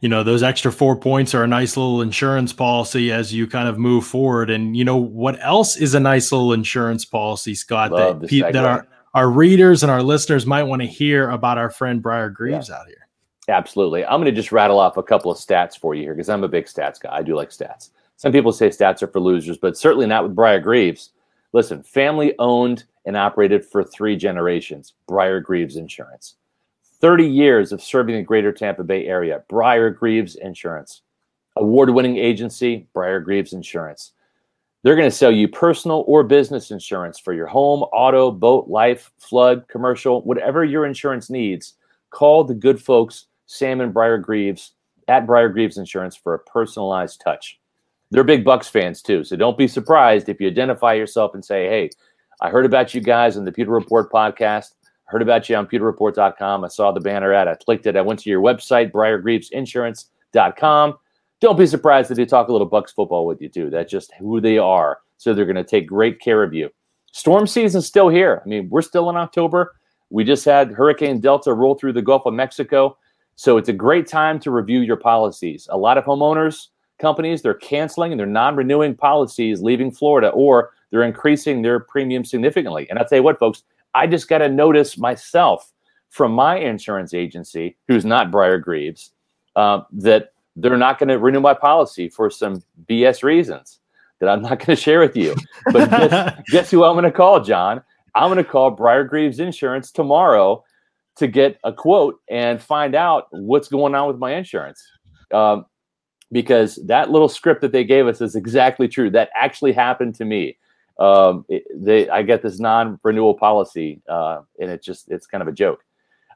you know those extra four points are a nice little insurance policy as you kind of move forward. And you know what else is a nice little insurance policy scott Love that, pe- that our our readers and our listeners might want to hear about our friend briar greaves yeah. out here? Absolutely. I'm going to just rattle off a couple of stats for you here because i'm a big stats guy. I do like stats. Some people say stats are for losers but certainly not with briar greaves. Listen family owned and operated for three generations briar greaves insurance 30 years of serving the greater Tampa Bay area. Briar Greaves Insurance. Award winning agency, Briar Greaves Insurance. They're going to sell you personal or business insurance for your home, auto, boat, life, flood, commercial, whatever your insurance needs. Call the good folks, Sam and Briar Greaves at Briar Greaves Insurance for a personalized touch. They're big Bucs fans too, so don't be surprised if you identify yourself and say, "Hey, I heard about you guys on the Pewter Report podcast heard about you on pewterreport.com. I saw the banner ad. I clicked it. I went to your website, briargreavesinsurance.com. Don't be surprised if they talk a little Bucs football with you, too. That's just who they are. So they're going to take great care of you. Storm season's still here. I mean, we're still in October. We just had Hurricane Delta roll through the Gulf of Mexico. So it's a great time to review your policies. A lot of homeowners companies, they're canceling and they're non-renewing policies leaving Florida or they're increasing their premium significantly. And I'll tell you what, folks, I just got to notice myself from my insurance agency, who's not Briar Greaves, uh, that they're not going to renew my policy for some BS reasons that I'm not going to share with you. But guess, guess who I'm going to call, John? I'm going to call Briar Greaves Insurance tomorrow to get a quote and find out what's going on with my insurance. Um, because that little script that they gave us is exactly true. That actually happened to me um, it, they I get this non-renewal policy, uh, and it's just it's kind of a joke.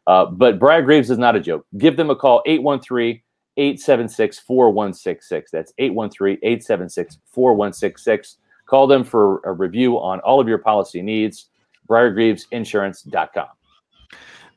Uh, but Briar Greaves is not a joke. Give them a call 813 876 4166. That's 813 876 4166. Call them for a review on all of your policy needs. BriarGreavesInsurance.com.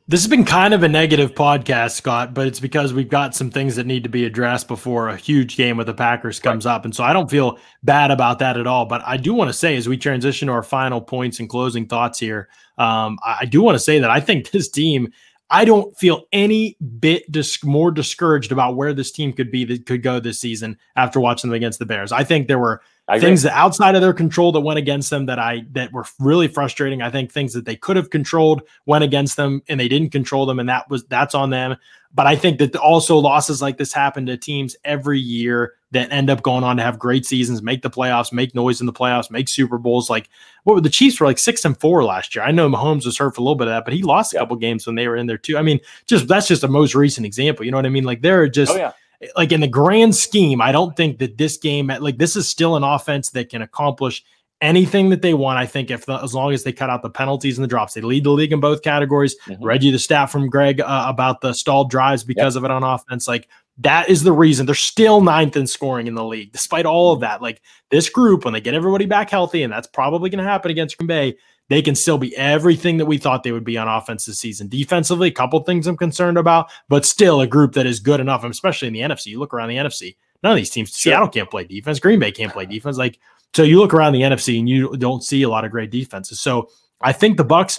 This has been kind of a negative podcast, Scott, but it's because we've got some things that need to be addressed before a huge game with the Packers comes right. up. And so I don't feel bad about that at all. But I do want to say, as we transition to our final points and closing thoughts here, um, I do want to say that I think this team I don't feel any bit dis- more discouraged about where this team could be that could go this season after watching them against the Bears. I think there were things that outside of their control that went against them that I that were really frustrating. I think things that they could have controlled went against them and they didn't control them and that was that's on them. But I think that also losses like this happen to teams every year that end up going on to have great seasons, make the playoffs, make noise in the playoffs, make Super Bowls. Like what were the Chiefs were like six and four last year. I know Mahomes was hurt for a little bit of that, but he lost a couple games when they were in there too. I mean, just that's just the most recent example. You know what I mean? Like they're just oh, yeah like in the grand scheme, I don't think that this game, like this is still an offense that can accomplish anything that they want. I think if the, as long as they cut out the penalties and the drops, they lead the league in both categories. Mm-hmm. Read you the stat from Greg uh, about the stalled drives because yep. of it on offense. Like that is the reason they're still ninth in scoring in the league, despite all of that. Like this group, when they get everybody back healthy, and that's probably going to happen against Green Bay, they can still be everything that we thought they would be on offense this season. Defensively, a couple things I'm concerned about, but still a group that is good enough, especially in the NFC. You look around the NFC, none of these teams, sure. Seattle can't play defense. Green Bay can't play defense. Like, so you look around the NFC and you don't see a lot of great defenses. So I think the Bucs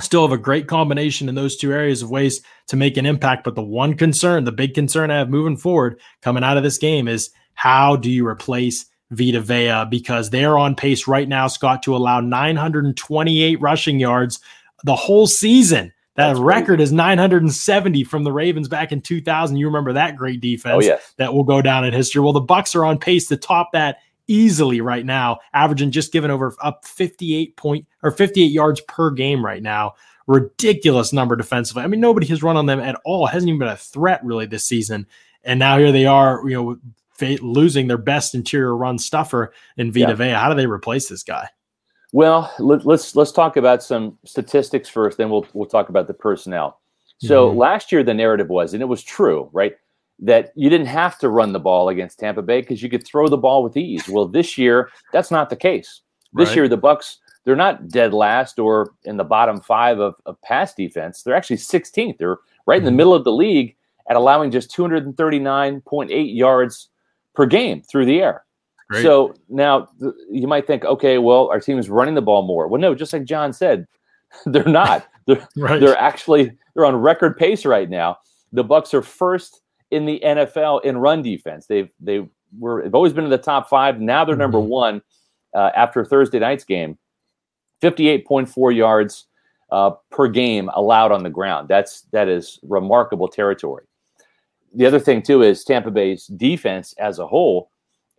still have a great combination in those two areas of ways to make an impact. But the one concern, the big concern I have moving forward coming out of this game is how do you replace Vita Vea because they're on pace right now, Scott, to allow 928 rushing yards the whole season. That That's record crazy. is 970 from the Ravens back in 2000. You remember that great defense oh, yes. that will go down in history. Well, the Bucs are on pace to top that easily right now, averaging just giving over up 58 point or 58 yards per game right now. Ridiculous number defensively. I mean, nobody has run on them at all. It hasn't even been a threat really this season. And now here they are, you know, losing their best interior run stuffer in Vita yeah. Vea. How do they replace this guy? Well, let, let's let's talk about some statistics first, then we'll we'll talk about the personnel. So mm-hmm. last year the narrative was, and it was true, right, that you didn't have to run the ball against Tampa Bay because you could throw the ball with ease. Well, this year that's not the case. This right. year the Bucs they're not dead last or in the bottom five of, of pass defense. They're actually 16th. They're right in the mm-hmm. middle of the league at allowing just 239.8 yards per game through the air. Great. So now you might think, okay, well, our team is running the ball more. Well, no, just like John said, they're not. They're, right. they're actually they're on record pace right now. The Bucs are first in the NFL in run defense. They've they were they've always been in the top five. Now they're mm-hmm. number one uh, after Thursday night's game. Fifty-eight point four yards uh, per game allowed on the ground. That's that is remarkable territory the other thing too is Tampa Bay's defense as a whole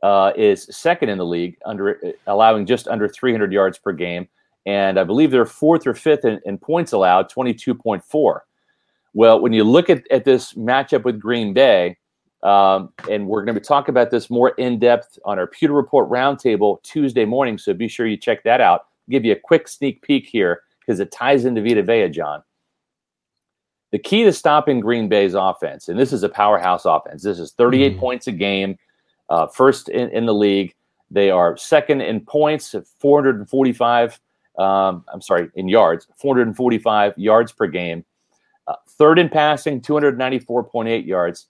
uh, is second in the league, under allowing just under 300 yards per game, and I believe they're fourth or fifth in, in points allowed, 22.4. Well, when you look at, at this matchup with Green Bay, um, and we're going to talk about this more in depth on our Pewter Report Roundtable Tuesday morning, so be sure you check that out. I'll give you a quick sneak peek here because it ties into Vita Vea, John the key to stopping Green Bay's offense, and this is a powerhouse offense. This is 38 mm-hmm. points a game, uh, first in, in, the league. They are second in points at 445. Um, I'm sorry, in yards, 445 yards per game. Uh, third in passing, 294.8 yards.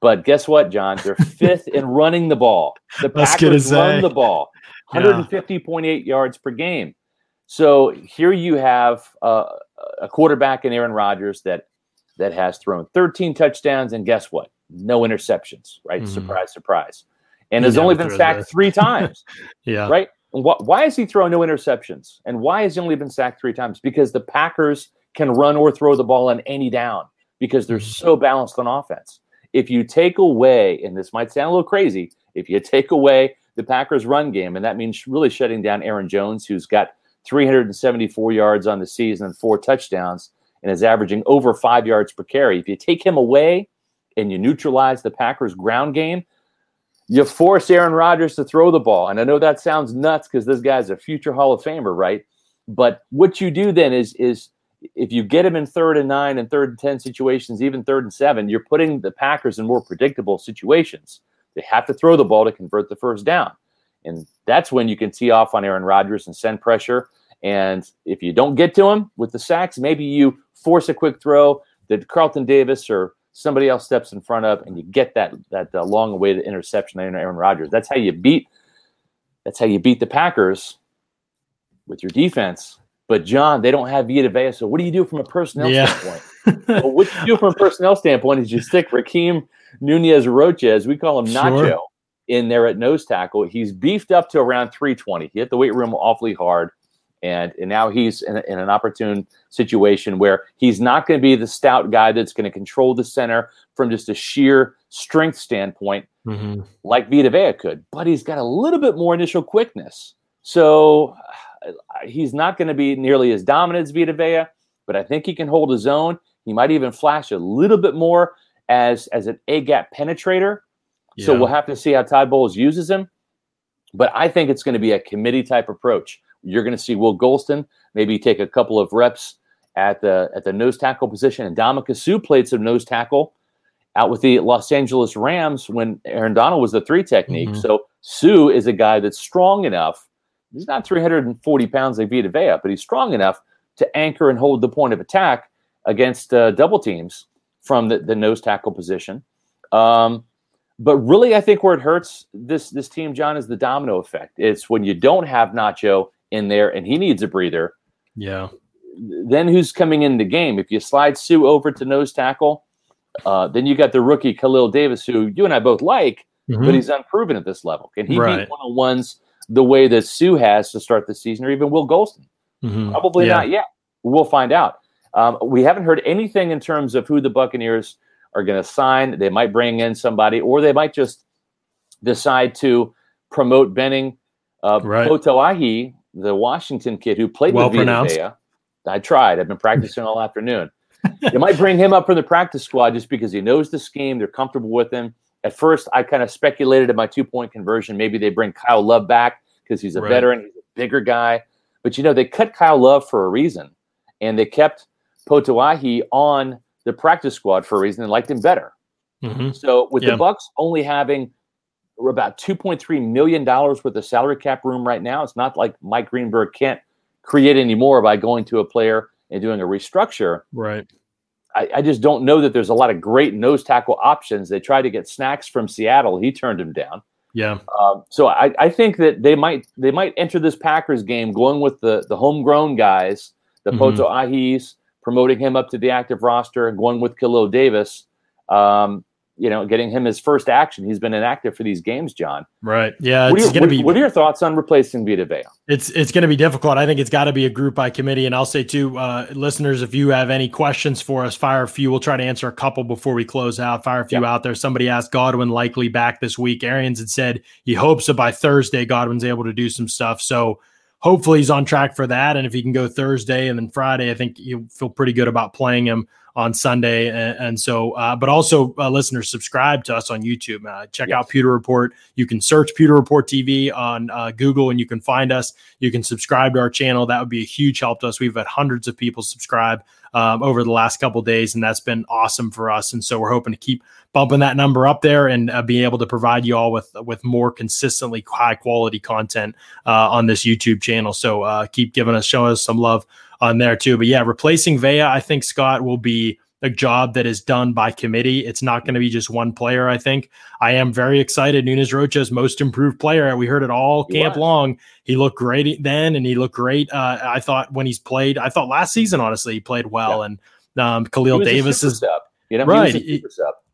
But guess what, John? They're fifth in running the ball. The Packers run the ball, 150.8 yeah. yards per game. So here you have uh, a quarterback in Aaron Rodgers that that has thrown 13 touchdowns and guess what? No interceptions, right? Mm-hmm. Surprise, surprise. And he has only been sacked three times. yeah. Right? And wh- why has he thrown no interceptions? And why has he only been sacked three times? Because the Packers can run or throw the ball on any down because they're mm-hmm. so balanced on offense. If you take away, and this might sound a little crazy, if you take away the Packers' run game, and that means really shutting down Aaron Jones, who's got 374 yards on the season and four touchdowns, and is averaging over five yards per carry. If you take him away and you neutralize the Packers' ground game, you force Aaron Rodgers to throw the ball. And I know that sounds nuts because this guy's a future Hall of Famer, right? But what you do then is is if you get him in third and nine and third and ten situations, even third and seven, you're putting the Packers in more predictable situations. They have to throw the ball to convert the first down. And that's when you can tee off on Aaron Rodgers and send pressure. And if you don't get to him with the sacks, maybe you force a quick throw that Carlton Davis or somebody else steps in front of, and you get that that uh, long awaited interception on Aaron Rodgers. That's how you beat. That's how you beat the Packers with your defense. But John, they don't have Vita Vea. So what do you do from a personnel yeah. standpoint? well, what you do from a personnel standpoint is you stick Rakeem Nunez Roches, we call him Nacho, sure. in there at nose tackle. He's beefed up to around 320. He hit the weight room awfully hard. And, and now he's in, in an opportune situation where he's not going to be the stout guy that's going to control the center from just a sheer strength standpoint, mm-hmm. like Vita Vea could. But he's got a little bit more initial quickness. So uh, he's not going to be nearly as dominant as Vita Vea, but I think he can hold his own. He might even flash a little bit more as as an A gap penetrator. Yeah. So we'll have to see how Todd Bowles uses him. But I think it's going to be a committee type approach you're going to see Will Gholston maybe take a couple of reps at the at the nose tackle position. And Ndamukong Suh played some nose tackle out with the Los Angeles Rams when Aaron Donald was the three technique. Mm-hmm. So Suh is a guy that's strong enough. He's not 340 pounds like Vita Vea, but he's strong enough to anchor and hold the point of attack against uh, double teams from the, the nose tackle position. Um, but really, I think where it hurts this this team, John, is the domino effect. It's when you don't have Nacho in there and he needs a breather. Yeah. Then who's coming in the game? If you slide Suh over to nose tackle, uh, then you got the rookie Khalil Davis, who you and I both like, mm-hmm. but he's unproven at this level. Can he right. beat one on ones the way that Suh has to start the season, or even Will Gholston? Mm-hmm. Probably yeah. not yet. We'll find out. Um, we haven't heard anything in terms of who the Buccaneers are going to sign. They might bring in somebody, or they might just decide to promote Benning. Uh, right. Potoa'e the Washington kid who played well with pronounced. Vita I tried. I've been practicing all afternoon. you might bring him up from the practice squad just because he knows the scheme. They're comfortable with him. At first, I kind of speculated at my two point conversion. Maybe they bring Kyle Love back because he's a right. veteran, he's a bigger guy. But you know, they cut Kyle Love for a reason, and they kept Potoa'e on the practice squad for a reason and liked him better. Mm-hmm. So with yeah. the Bucs only having about $2.3 million worth of salary cap room right now. It's not like Mike Greenberg can't create any more by going to a player and doing a restructure. Right. I, I, just don't know that there's a lot of great nose tackle options. They tried to get snacks from Seattle. He turned him down. Yeah. Um, so I, I, think that they might they might enter this Packers game going with the the homegrown guys, the mm-hmm. Potoa'es, promoting him up to the active roster, and going with Khalil Davis. Um, you know, getting him his first action. He's been inactive for these games, John. Right. Yeah. What, are your, what, be, what are your thoughts on replacing Vita Vea? It's it's going to be difficult. I think it's got to be a group by committee. And I'll say too, uh, listeners, if you have any questions for us, fire a few. We'll try to answer a couple before we close out. Fire a few yep. out there. Somebody asked Godwin likely back this week. Arians had said he hopes that by Thursday Godwin's able to do some stuff. So hopefully he's on track for that. And if he can go Thursday and then Friday, I think you feel pretty good about playing him on Sunday. And, and so, uh, but also uh, listeners, subscribe to us on YouTube. Uh, check yes. out Pewter Report. You can search Pewter Report TV on uh, Google and you can find us. You can subscribe to our channel. That would be a huge help to us. We've had hundreds of people subscribe um, over the last couple days, and that's been awesome for us. And so we're hoping to keep bumping that number up there and uh, be able to provide you all with with more consistently high quality content uh, on this YouTube channel. So uh, keep giving us, showing us some love on there too. But yeah, replacing Vea, I think Scott will be a job that is done by committee. It's not going to be just one player. I think I am very excited. Nunez Roches most improved player. We heard it all he camp was. long. He looked great then, and he looked great. Uh, I thought when he's played, I thought last season honestly he played well, yeah. and um, Khalil Davis is You know, right,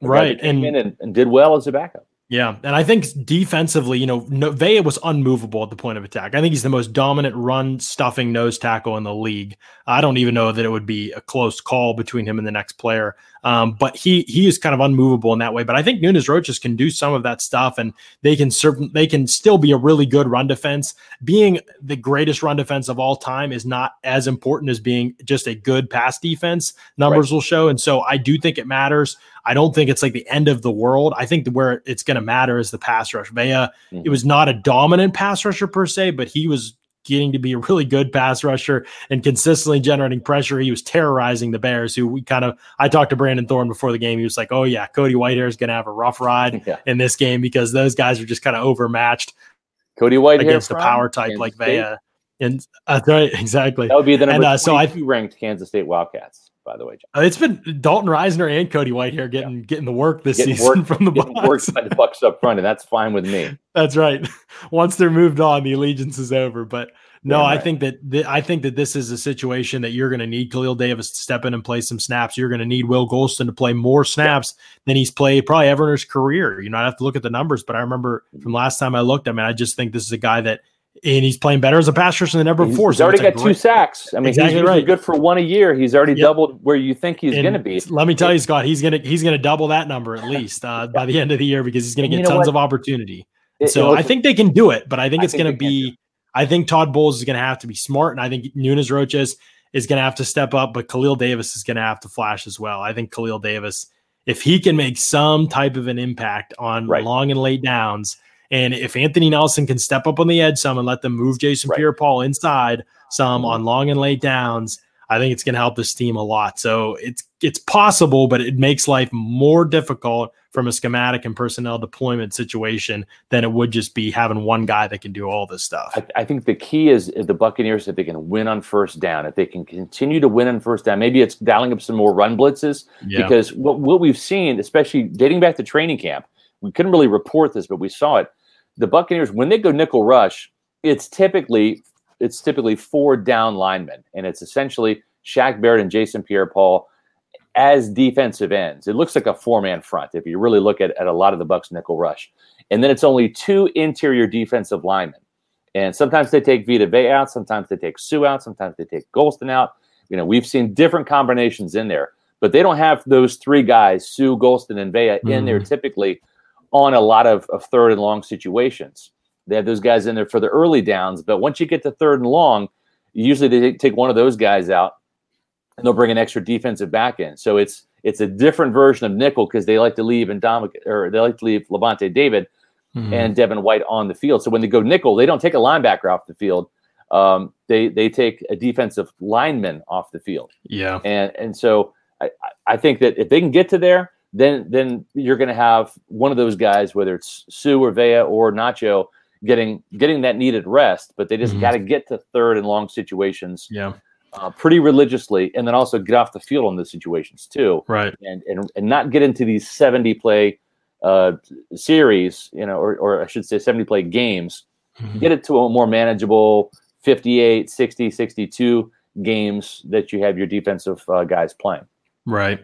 right, and, and, and did well as a backup. Yeah, and I think defensively, you know, no, Vea was unmovable at the point of attack. I think he's the most dominant run stuffing nose tackle in the league. I don't even know that it would be a close call between him and the next player. Um, but he he is kind of unmovable in that way. But I think Nunez Roches can do some of that stuff, and they can serve, they can still be a really good run defense. Being the greatest run defense of all time is not as important as being just a good pass defense. Numbers right. will show, and so I do think it matters. I don't think it's like the end of the world. I think where it's going to matter is the pass rush. Vea, mm-hmm. it was not a dominant pass rusher per se, but he was getting to be a really good pass rusher and consistently generating pressure. He was terrorizing the Bears, who we kind of I talked to Brandon Thorn before the game. He was like, Oh yeah, Cody Whitehair is gonna have a rough ride yeah. in this game because those guys are just kind of overmatched. Cody Whitehair against a power type Kansas like State. Vea. And that's right, exactly. That would be the number And, uh, so I- 22 ranked Kansas State Wildcats, by the way. John. Uh, It's been Dalton Risner and Cody Whitehair getting getting the work this Getting season worked- from the Bucs. worked by the Bucs up front, and that's fine with me. That's right. Once they're moved on, the allegiance is over. But no, Yeah, I right. think that th- I think that this is a situation that you're going to need Khalil Davis to step in and play some snaps. You're going to need Will Gholston to play more snaps than he's played probably ever in his career. You know, I have to look at the numbers, but I remember from last time I looked. I mean, I just think this is a guy that, and he's playing better as a pass rusher than ever He's, before. he's so already got two sacks. I mean, Exactly he's right. good for one a year. He's already Yep. doubled where you think he's going to be. Let me tell you, Scott, he's gonna he's gonna double that number at least uh, by the end of the year because he's gonna get tons what? of opportunity. It- so it- I think they can do it, but I think I it's going to they can do be. I think Todd Bowles is going to have to be smart, and I think Nunez Roches is going to have to step up, but Khalil Davis is going to have to flash as well. I think Khalil Davis, if he can make some type of an impact on Right. long and late downs, and if Anthony Nelson can step up on the edge some and let them move Jason Right. Pierre-Paul inside some Mhm. on long and late downs, I think it's going to help this team a lot. So it's it's possible, but it makes life more difficult from a schematic and personnel deployment situation than it would just be having one guy that can do all this stuff. I, I think the key is if the Buccaneers, if they can win on first down, if they can continue to win on first down, maybe it's dialing up some more run blitzes. Yeah. Because what, what we've seen, especially dating back to training camp, we couldn't really report this, but we saw it. The Buccaneers, when they go nickel rush, it's typically it's typically four down linemen, and it's essentially Shaq Barrett and Jason Pierre-Paul as defensive ends. It looks like a four-man front if you really look at, at a lot of the Bucs nickel rush. And then it's only two interior defensive linemen. And sometimes they take Vita Vea out, sometimes they take Suh out, sometimes they take Gholston out. You know, we've seen different combinations in there, but they don't have those three guys, Suh, Gholston, and Vea, in there mm-hmm. typically on a lot of, of third and long situations. They have those guys in there for the early downs, but once you get to third and long, usually they take one of those guys out and they'll bring an extra defensive back in. So it's it's a different version of nickel because they like to leave and or they like to leave Lavonte David Mhm. and Devin White on the field. So when they go nickel, they don't take a linebacker off the field. Um, they they take a defensive lineman off the field, yeah. and and so I- I think that if they can get to there, then then you're going to have one of those guys, whether it's Suh or Vea or Nacho, getting getting that needed rest. But they just Mhm. got to get to third and long situations Yeah. uh, pretty religiously, and then also get off the field on those situations too Right. and and, and not get into these 70 play uh, series, you know, or, or I should say 70 play games. Mhm. Get it to a more manageable 58, 60, 62 games that you have your defensive uh, guys playing. Right.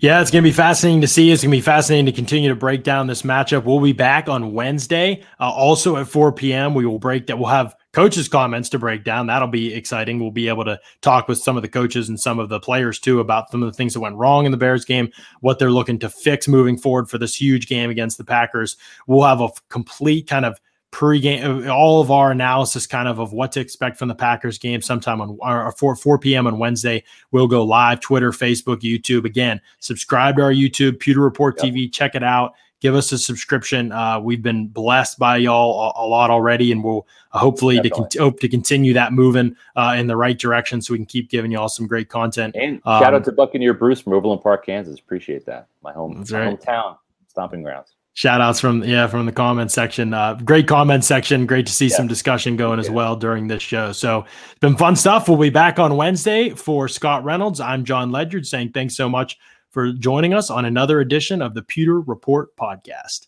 Yeah, it's going to be fascinating to see. It's going to be fascinating to continue to break down this matchup. We'll be back on Wednesday, uh, also at 4 p.m. We will break that. We'll have coaches' comments to break down. That'll be exciting. We'll be able to talk with some of the coaches and some of the players too about some of the things that went wrong in the Bears game, what they're looking to fix moving forward for this huge game against the Packers. We'll have a complete kind of pre-game all of our analysis kind of of what to expect from the Packers game sometime on or 4 4 p.m. on Wednesday. We'll go live Twitter, Facebook, YouTube. Again, subscribe to our YouTube, Pewter Report Yep. TV. Check it out. Give us a subscription. Uh, we've been blessed by y'all a, a lot already, and we'll uh, hopefully to con- hope to continue that moving uh, in the right direction, so we can keep giving y'all some great content. And Um, shout out to Buccaneer Bruce from Overland Park, Kansas. Appreciate that. My home, my right. hometown, stomping grounds. Shout outs from yeah from the comment section. Uh, great comment section. Great to see some discussion going as well during this show. So it's been fun stuff. We'll be back on Wednesday for Scott Reynolds. I'm John Ledyard saying thanks so much for joining us on another edition of the Pewter Report podcast.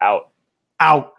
Out. Out.